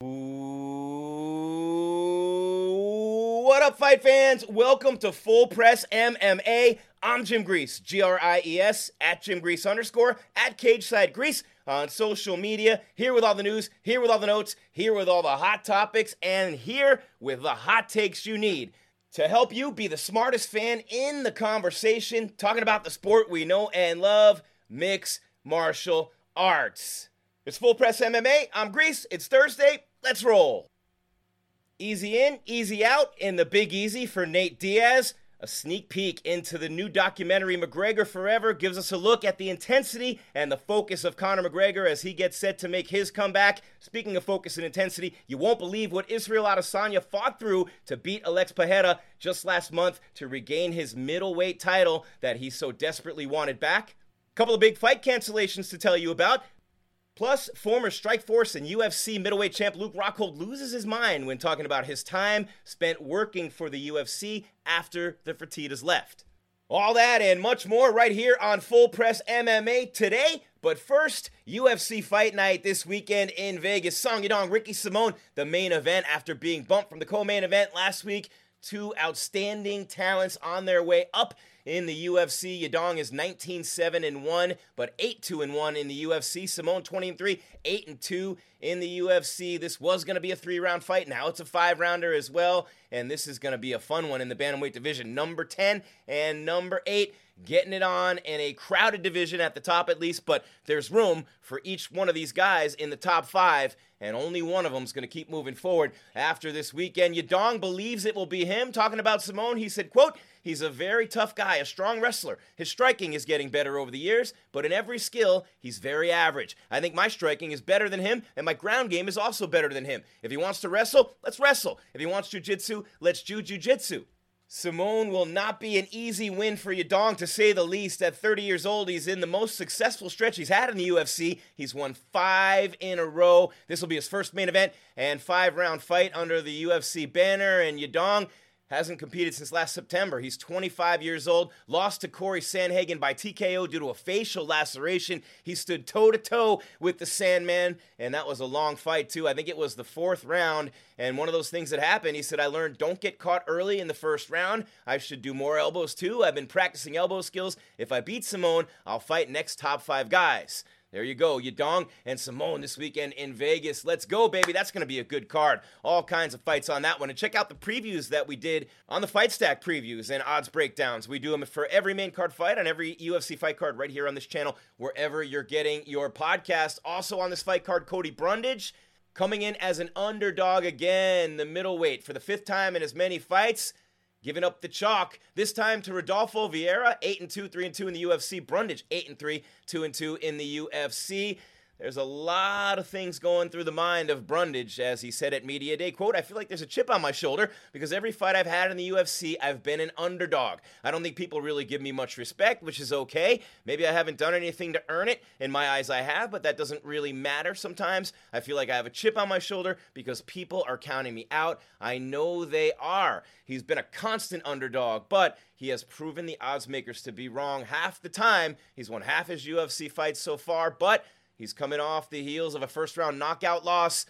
What up, fight fans? Welcome to Full Press MMA. I'm Jim Gries, G R I E S, at Jim Gries underscore, at Cageside Gries on social media. Here with all the news, here with all the notes, here with all the hot topics, and here with the hot takes you need to help you be the smartest fan in the conversation, talking about the sport we know and love mixed martial arts. It's Full Press MMA. I'm Gries. It's Thursday. Let's roll. Easy in, easy out in the Big Easy for Nate Diaz. A sneak peek into the new documentary McGregor Forever gives us a look at the intensity and the focus of Conor McGregor as he gets set to make his comeback. Speaking of focus and intensity, you won't believe what Israel Adesanya fought through to beat Alex Pereira just last month to regain his middleweight title that he so desperately wanted back. Couple of big fight cancellations to tell you about. Plus, former Strikeforce and UFC middleweight champ Luke Rockhold loses his mind when talking about his time spent working for the UFC after the Fertittas left. All that and much more right here on Full Press MMA today. But first, UFC Fight Night this weekend in Vegas. Song Yadong, Ricky Simón, the main event after being bumped from the co main event last week. Two outstanding talents on their way up in the UFC. Yadong is 19 7 and 1, but 8 2 and 1 in the UFC. Simón 20 and 3, 8 and 2 in the UFC. This was going to be a three round fight. Now it's a five rounder as well. And this is going to be a fun one in the Bantamweight division. Number 10 and number 8 getting it on in a crowded division at the top at least, but there's room for each one of these guys in the top five, and only one of them is going to keep moving forward after this weekend. Yadong believes it will be him. Talking about Simón, he said, quote, He's a very tough guy, a strong wrestler. His striking is getting better over the years, but in every skill, he's very average. I think my striking is better than him, and my ground game is also better than him. If he wants to wrestle, let's wrestle. If he wants jujitsu, let's do jujitsu. Simón will not be an easy win for Yadong, to say the least. At 30 years old, he's in the most successful stretch he's had in the UFC. He's won five in a row. This will be his first main event and five round fight under the UFC banner. And Yadong hasn't competed since last September. He's 25 years old, lost to Cory Sandhagen by TKO due to a facial laceration. He stood toe to toe with the Sandman, and that was a long fight, too. I think it was the fourth round, and one of those things that happened, he said, I learned don't get caught early in the first round. I should do more elbows, too. I've been practicing elbow skills. If I beat Simón, I'll fight next top five guys. There you go, Yadong and Simón this weekend in Vegas. Let's go, baby. That's going to be a good card. All kinds of fights on that one. And check out the previews that we did on the Fight Stack previews and odds breakdowns. We do them for every main card fight on every UFC fight card right here on this channel, wherever you're getting your podcast. Also on this fight card, Cody Brundage coming in as an underdog again, the middleweight for the fifth time in as many fights giving up the chalk this time to Rodolfo Vieira, 8 and 2, 3 and 2 in the UFC. Brundage, 8 and 3, 2 and 2 in the UFC. There's a lot of things going through the mind of Brundage, as he said at Media Day. Quote, I feel like there's a chip on my shoulder because every fight I've had in the UFC, I've been an underdog. I don't think people really give me much respect, which is okay. Maybe I haven't done anything to earn it. In my eyes, I have, but that doesn't really matter sometimes. I feel like I have a chip on my shoulder because people are counting me out. I know they are. He's been a constant underdog, but he has proven the odds makers to be wrong half the time. He's won half his UFC fights so far, but He's coming off the heels of a first round knockout loss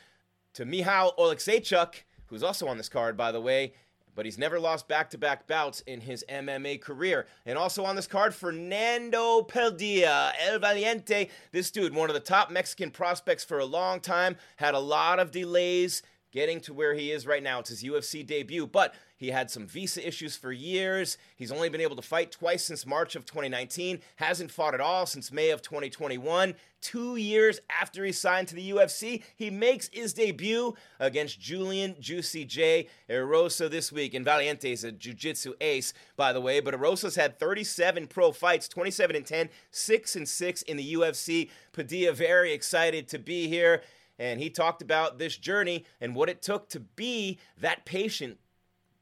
to Michał Oleksiejczuk, who's also on this card, by the way. But he's never lost back to back bouts in his MMA career. And also on this card, Fernando Padilla, El Valiente. This dude, one of the top Mexican prospects for a long time, had a lot of delays getting to where he is right now. It's his UFC debut, but he had some visa issues for years. He's only been able to fight twice since March of 2019, hasn't fought at all since May of 2021. Two years after he signed to the UFC, he makes his debut against Julian Juicy J. Erosa this week. And Valiente is a jiu jitsu ace, by the way, but Erosa's had 37 pro fights, 27 and 10, 6 and 6 in the UFC. Padilla very excited to be here and he talked about this journey and what it took to be that patient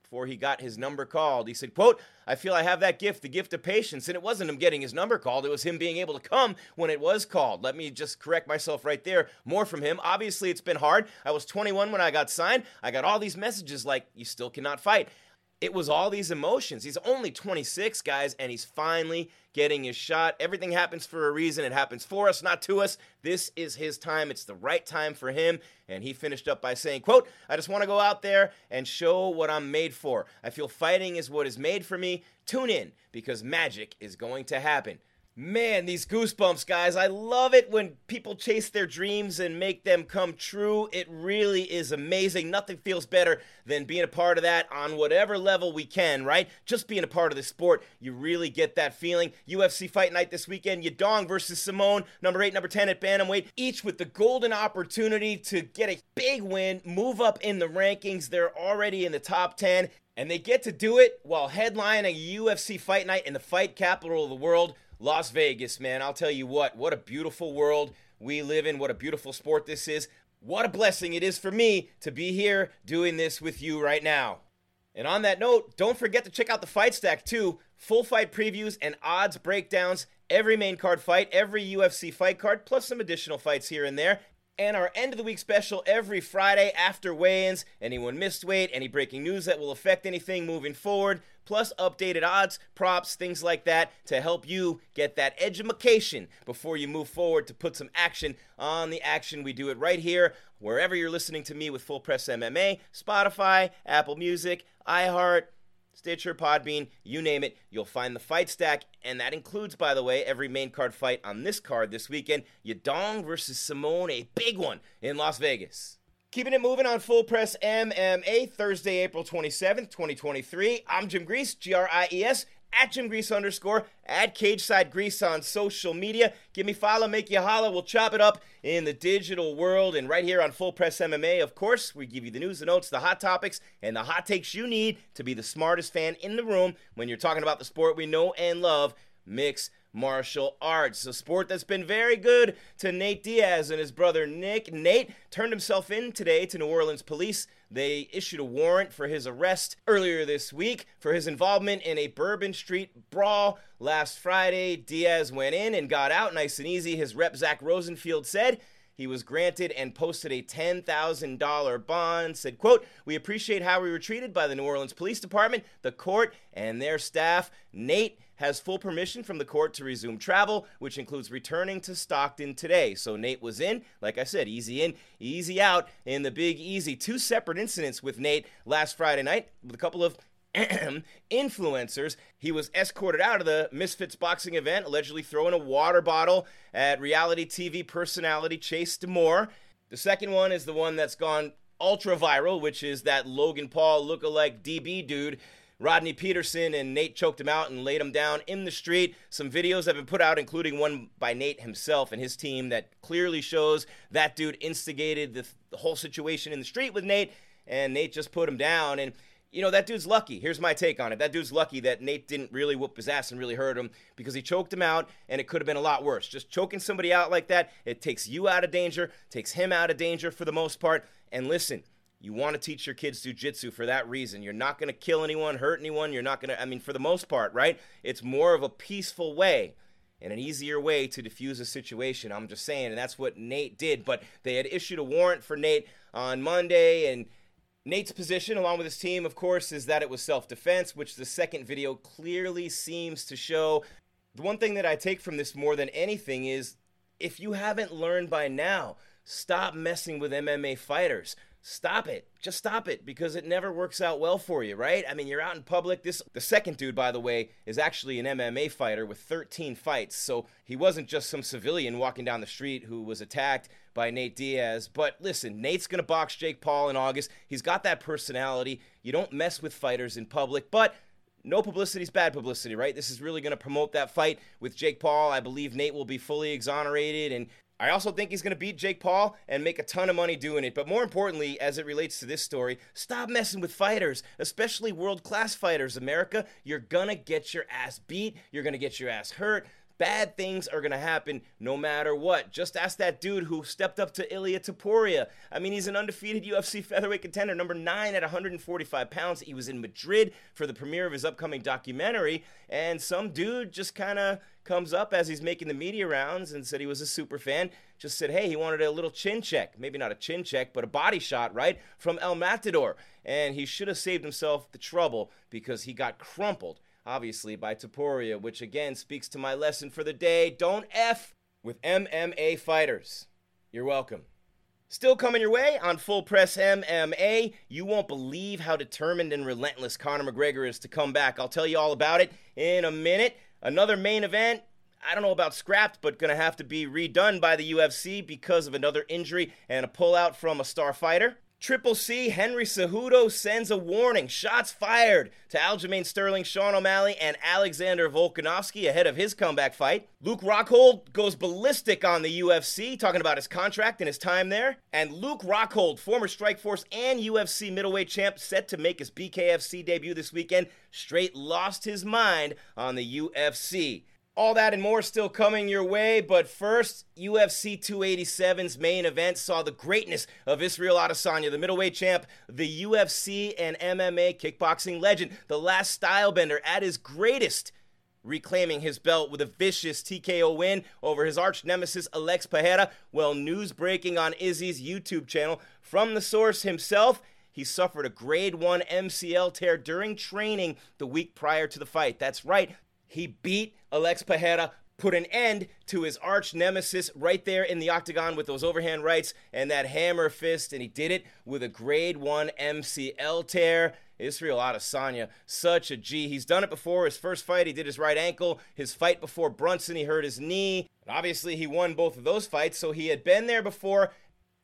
before he got his number called. He said, quote, I feel I have that gift, the gift of patience. And it wasn't him getting his number called, it was him being able to come when it was called. Let me just correct myself right there. More from him. Obviously, it's been hard. I was 21 when I got signed. I got all these messages like, you still cannot fight. It was all these emotions. He's only 26, guys, and he's finally getting his shot. Everything happens for a reason. It happens for us, not to us. This is his time. It's the right time for him. And he finished up by saying, quote, I just want to go out there and show what I'm made for. I feel fighting is what is made for me. Tune in because magic is going to happen. Man, these goosebumps, guys. I love it when people chase their dreams and make them come true. It really is amazing. Nothing feels better than being a part of that on whatever level we can, right? Just being a part of the sport, you really get that feeling. UFC Fight Night this weekend, Yadong versus Simón, number 8, number 10 at Bantamweight, each with the golden opportunity to get a big win, move up in the rankings. They're already in the top 10, and they get to do it while headlining a UFC Fight Night in the fight capital of the world. Las Vegas, man, I'll tell you what, what a beautiful world we live in. What a beautiful sport this is. What a blessing it is for me to be here doing this with you right now. And on that note, don't forget to check out the Fight Stack too. Full fight previews and odds breakdowns, every main card fight, every UFC fight card, plus some additional fights here and there and our end of the week special every Friday after weigh ins. Anyone missed weight, any breaking news that will affect anything moving forward, plus updated odds, props, things like that to help you get that education before you move forward to put some action on the action. We do it right here, wherever you're listening to me with Full Press MMA, Spotify, Apple Music, iHeart. Stitcher, Podbean, you name it, you'll find the fight stack. And that includes, by the way, every main card fight on this card this weekend Yadong versus Simón, a big one in Las Vegas. Keeping it moving on Full Press MMA, Thursday, April 27th, 2023. I'm Jim Gries, G R I E S at Jim Gries underscore, at Cage Side Gries on social media. Give me follow, make you holla. We'll chop it up in the digital world. And right here on Full Press MMA, of course, we give you the news, the notes, the hot topics, and the hot takes you need to be the smartest fan in the room when you're talking about the sport we know and love, mix martial arts, a sport that's been very good to Nate Diaz and his brother Nick. Nate turned himself in today to New Orleans police. They issued a warrant for his arrest earlier this week for his involvement in a Bourbon Street brawl last Friday. Diaz went in and got out nice and easy. His rep, Zach Rosenfield, said he was granted and posted a $10,000 bond. Said, quote, We appreciate how we were treated by the New Orleans Police Department, the court, and their staff. Nate has full permission from the court to resume travel, which includes returning to Stockton today. So Nate was in, like I said, easy in, easy out in the Big Easy. Two separate incidents with Nate last Friday night with a couple of influencers. He was escorted out of the Misfits boxing event, allegedly throwing a water bottle at reality TV personality Chase DeMoor. The second one is the one that's gone ultra viral, which is that Logan Paul lookalike DB dude Rodney Peterson and Nate choked him out and laid him down in the street. Some videos have been put out, including one by Nate himself and his team, that clearly shows that dude instigated the, the whole situation in the street with Nate, and Nate just put him down. And you know, that dude's lucky. Here's my take on it. That dude's lucky that Nate didn't really whoop his ass and really hurt him because he choked him out and it could have been a lot worse. Just choking somebody out like that, it takes you out of danger, takes him out of danger for the most part. And listen, you want to teach your kids jujitsu for that reason. You're not going to kill anyone, hurt anyone. You're not going to, I mean, for the most part, right? It's more of a peaceful way and an easier way to defuse a situation. I'm just saying, and that's what Nate did. But they had issued a warrant for Nate on Monday, and Nate's position, along with his team, of course, is that it was self defense, which the second video clearly seems to show. The one thing that I take from this more than anything is if you haven't learned by now, stop messing with MMA fighters stop it. Just stop it because it never works out well for you, right? I mean, you're out in public. This the second dude, by the way, is actually an MMA fighter with 13 fights. So he wasn't just some civilian walking down the street who was attacked by Nate Diaz. But listen, Nate's going to box Jake Paul in August. He's got that personality. You don't mess with fighters in public, but no publicity is bad publicity, right? This is really going to promote that fight with Jake Paul. I believe Nate will be fully exonerated and I also think he's going to beat Jake Paul and make a ton of money doing it. But more importantly, as it relates to this story, stop messing with fighters, especially world class fighters. America, you're going to get your ass beat. You're going to get your ass hurt. Bad things are going to happen no matter what. Just ask that dude who stepped up to Ilia Topuria. I mean, he's an undefeated UFC featherweight contender, number nine at 145 pounds. He was in Madrid for the premiere of his upcoming documentary, and some dude just kind of comes up as he's making the media rounds and said he was a super fan. Just said, hey, he wanted a little chin check. Maybe not a chin check, but a body shot, right? From El Matador. And he should have saved himself the trouble because he got crumpled obviously by Topuria, which again speaks to my lesson for the day. Don't F with MMA fighters. You're welcome. Still coming your way on Full Press MMA. You won't believe how determined and relentless Conor McGregor is to come back. I'll tell you all about it in a minute. Another main event. I don't know about scrapped, but gonna have to be redone by the UFC because of another injury and a pullout from a star fighter. Triple C Henry Cejudo sends a warning. Shots fired to Aljamain Sterling, Sean O'Malley, and Alexander Volkanovski ahead of his comeback fight. Luke Rockhold goes ballistic on the UFC, talking about his contract and his time there. And Luke Rockhold, former Strikeforce and UFC middleweight champ, set to make his BKFC debut this weekend, straight lost his mind on the UFC. All that and more still coming your way, but first, UFC 287's main event saw the greatness of Israel Adesanya, the middleweight champ, the UFC and MMA kickboxing legend, the last stylebender at his greatest, reclaiming his belt with a vicious TKO win over his arch nemesis Alex Pereira. Well, news breaking on Izzy's YouTube channel from the source himself. He suffered a grade 1 MCL tear during training the week prior to the fight. That's right, he beat Alex Pereira, put an end to his arch nemesis right there in the octagon with those overhand rights and that hammer fist, and he did it with a grade 1 MCL tear. Israel Adesanya, such a G. He's done it before. His first fight, he did his right ankle. His fight before Brunson, he hurt his knee. And obviously, he won both of those fights, so he had been there before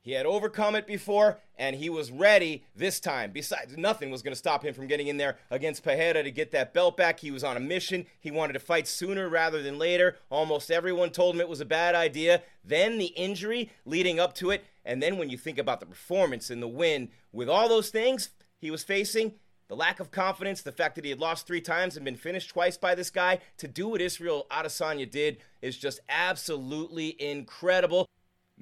he had overcome it before, and he was ready this time. Besides, nothing was going to stop him from getting in there against Pereira to get that belt back. He was on a mission. He wanted to fight sooner rather than later. Almost everyone told him it was a bad idea. Then the injury leading up to it, and then when you think about the performance and the win, with all those things he was facing, the lack of confidence, the fact that he had lost three times and been finished twice by this guy, to do what Israel Adesanya did is just absolutely incredible.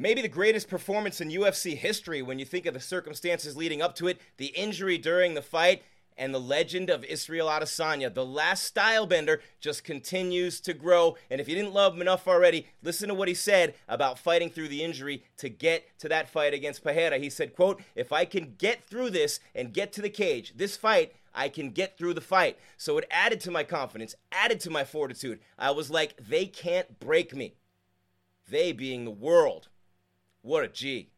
Maybe the greatest performance in UFC history when you think of the circumstances leading up to it, the injury during the fight, and the legend of Israel Adesanya, the last stylebender, just continues to grow. And if you didn't love him enough already, listen to what he said about fighting through the injury to get to that fight against Pereira. He said, quote, if I can get through this and get to the cage, this fight, I can get through the fight. So it added to my confidence, added to my fortitude. I was like, they can't break me. They being the world. What a G.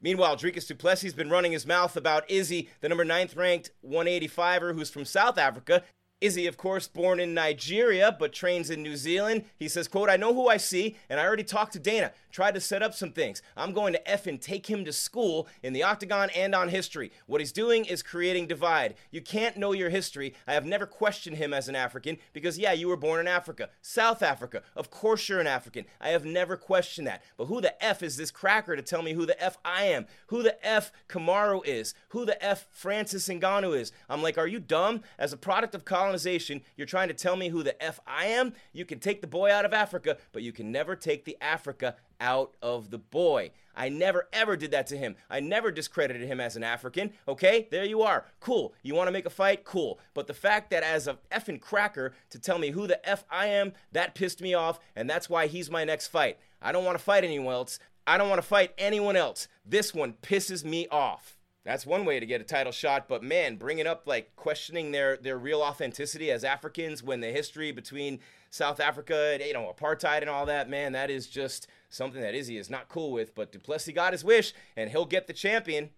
Meanwhile, Dricus du Plessis has been running his mouth about Izzy, the number 9th ranked 185er who's from South Africa, Izzy, of course, born in Nigeria but trains in New Zealand. He says, quote, I know who I see, and I already talked to Dana, tried to set up some things. I'm going to F and take him to school in the octagon and on history. What he's doing is creating divide. You can't know your history. I have never questioned him as an African because, yeah, you were born in Africa. South Africa. Of course you're an African. I have never questioned that. But who the F is this cracker to tell me who the F I am? Who the F Kamaru is? Who the F Francis Ngannou is? I'm like, are you dumb? As a product of colonization, you're trying to tell me who the F I am? You can take the boy out of Africa, but you can never take the Africa out of the boy. I never ever did that to him. I never discredited him as an African. Okay, there you are. Cool. You want to make a fight? Cool. But the fact that as a effing cracker to tell me who the F I am, that pissed me off, and that's why he's my next fight. I don't want to fight anyone else. I don't want to fight anyone else. This one pisses me off. That's one way to get a title shot, but man, bringing up like questioning their their real authenticity as Africans when the history between South Africa and you know apartheid and all that, man, that is just something that Izzy is not cool with. But du Plessis got his wish, and he'll get the champion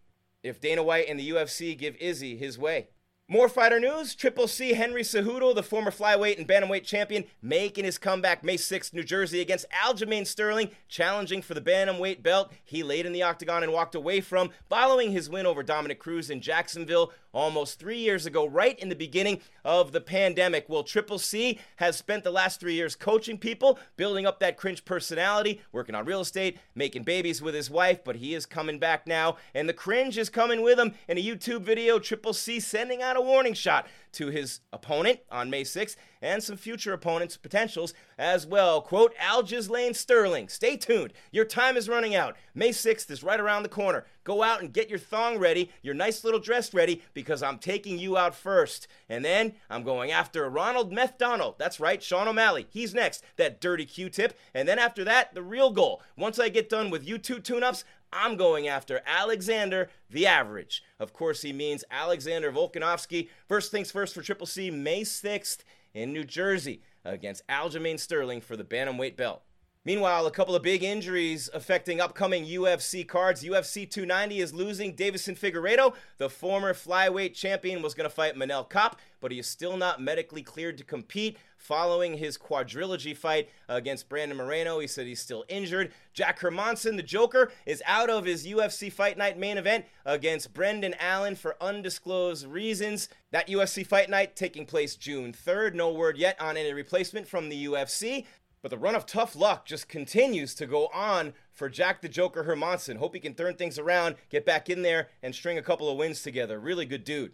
if Dana White and the UFC give Izzy his way. More fighter news. Triple C Henry Cejudo, the former flyweight and bantamweight champion, making his comeback May 6th, New Jersey against Aljamain Sterling, challenging for the bantamweight belt. He laid in the octagon and walked away from following his win over Dominick Cruz in Jacksonville almost three years ago, right in the beginning of the pandemic. Well, Triple C has spent the last three years coaching people, building up that cringe personality, working on real estate, making babies with his wife, but he is coming back now, and the cringe is coming with him in a YouTube video. Triple C sending out out a warning shot to his opponent on May 6th and some future opponents' potentials as well. Quote, Aljamain Sterling, stay tuned. Your time is running out. May 6th is right around the corner. Go out and get your thong ready, your nice little dress ready, because I'm taking you out first. And then I'm going after Ronald Meth Donald. That's right, Sean O'Malley. He's next, that dirty Q tip. And then after that, the real goal. Once I get done with you two tune ups, I'm going after Alexander the Average. Of course, he means Alexander Volkanovski. First things first for Triple C, May 6th in New Jersey against Aljamain Sterling for the Bantamweight belt. Meanwhile, a couple of big injuries affecting upcoming UFC cards. UFC 290 is losing Deiveson Figueiredo. The former flyweight champion was going to fight Manel Kape, but he is still not medically cleared to compete following his quadrilogy fight against Brandon Moreno. He said he's still injured. Jack Hermansson, the Joker, is out of his UFC Fight Night main event against Brendan Allen for undisclosed reasons. That UFC Fight Night taking place June 3rd. No word yet on any replacement from the UFC. But the run of tough luck just continues to go on for Jack the Joker Hermansson. Hope he can turn things around, get back in there, and string a couple of wins together. Really good dude.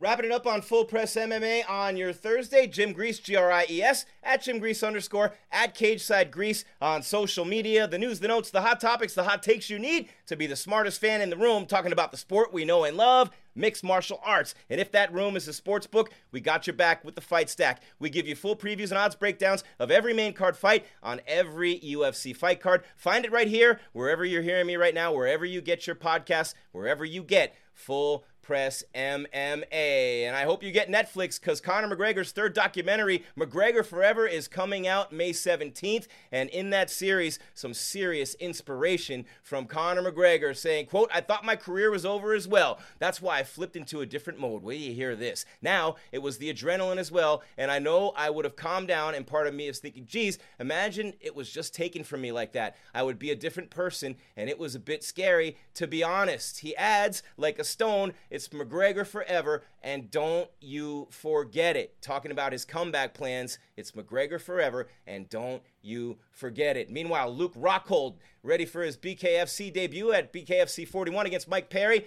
Wrapping it up on Full Press MMA on your Thursday, Jim Gries, G R I E S, at Jim Gries underscore, at Cageside Gries on social media. The news, the notes, the hot topics, the hot takes you need to be the smartest fan in the room talking about the sport we know and love, mixed martial arts. And if that room is a sports book, we got your back with the fight stack. We give you full previews and odds breakdowns of every main card fight on every UFC fight card. Find it right here, wherever you're hearing me right now, wherever you get your podcasts, wherever you get full Press MMA. And I hope you get Netflix because Conor McGregor's third documentary, McGregor Forever, is coming out May 17th. And in that series, some serious inspiration from Conor McGregor saying, quote, I thought my career was over as well. That's why I flipped into a different mode. Wait you hear this. Now, it was the adrenaline as well. And I know I would have calmed down. And part of me is thinking, geez, imagine it was just taken from me like that. I would be a different person. And it was a bit scary, to be honest. He adds, like a stone, it's McGregor forever, and don't you forget it. Talking about his comeback plans, it's McGregor forever, and don't you forget it. Meanwhile, Luke Rockhold ready for his BKFC debut at BKFC 41 against Mike Perry.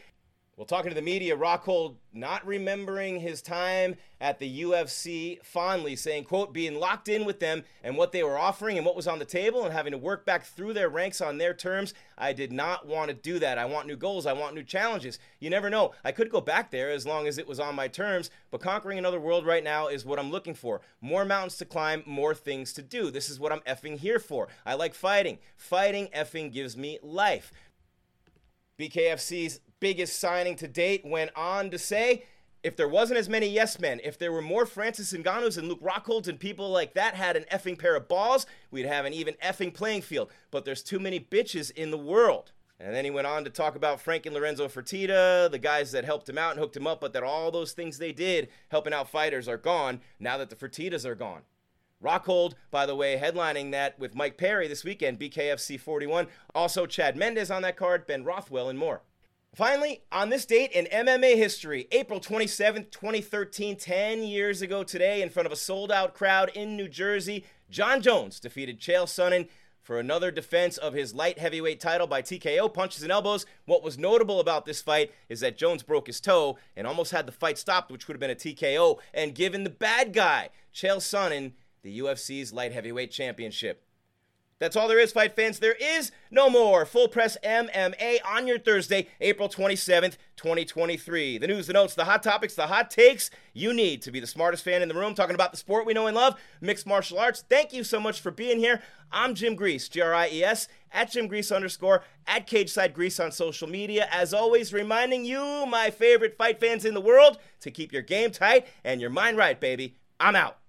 Well, talking to the media, Rockhold not remembering his time at the UFC fondly, saying, quote, being locked in with them and what they were offering and what was on the table and having to work back through their ranks on their terms. I did not want to do that. I want new goals. I want new challenges. You never know. I could go back there as long as it was on my terms, but conquering another world right now is what I'm looking for. More mountains to climb, more things to do. This is what I'm effing here for. I like fighting. Fighting effing gives me life. BKFC's biggest signing to date went on to say if there wasn't as many yes men, if there were more Francis Ngannous and Luke Rockholds and people like that had an effing pair of balls, we'd have an even effing playing field. But there's too many bitches in the world. And then he went on to talk about Frank and Lorenzo Fertitta, the guys that helped him out and hooked him up, but that all those things they did helping out fighters are gone now that the Fertittas are gone. Rockhold, by the way, headlining that with Mike Perry this weekend, BKFC 41. Also, Chad Mendes on that card, Ben Rothwell, and more. Finally, on this date in MMA history, April 27th, 2013, 10 years ago today, in front of a sold out crowd in New Jersey, Jon Jones defeated Chael Sonnen for another defense of his light heavyweight title by TKO, punches and elbows. What was notable about this fight is that Jones broke his toe and almost had the fight stopped, which would have been a TKO, and given the bad guy, Chael Sonnen, the UFC's light heavyweight championship. That's all there is, fight fans. There is no more Full Press MMA on your Thursday, April 27th, 2023. The news, the notes, the hot topics, the hot takes you need to be the smartest fan in the room talking about the sport we know and love, mixed martial arts. Thank you so much for being here. I'm Jim Gries, G R I E S, at Jim Gries underscore, at Cage Side Gries on social media. As always, reminding you, my favorite fight fans in the world, to keep your game tight and your mind right, baby. I'm out.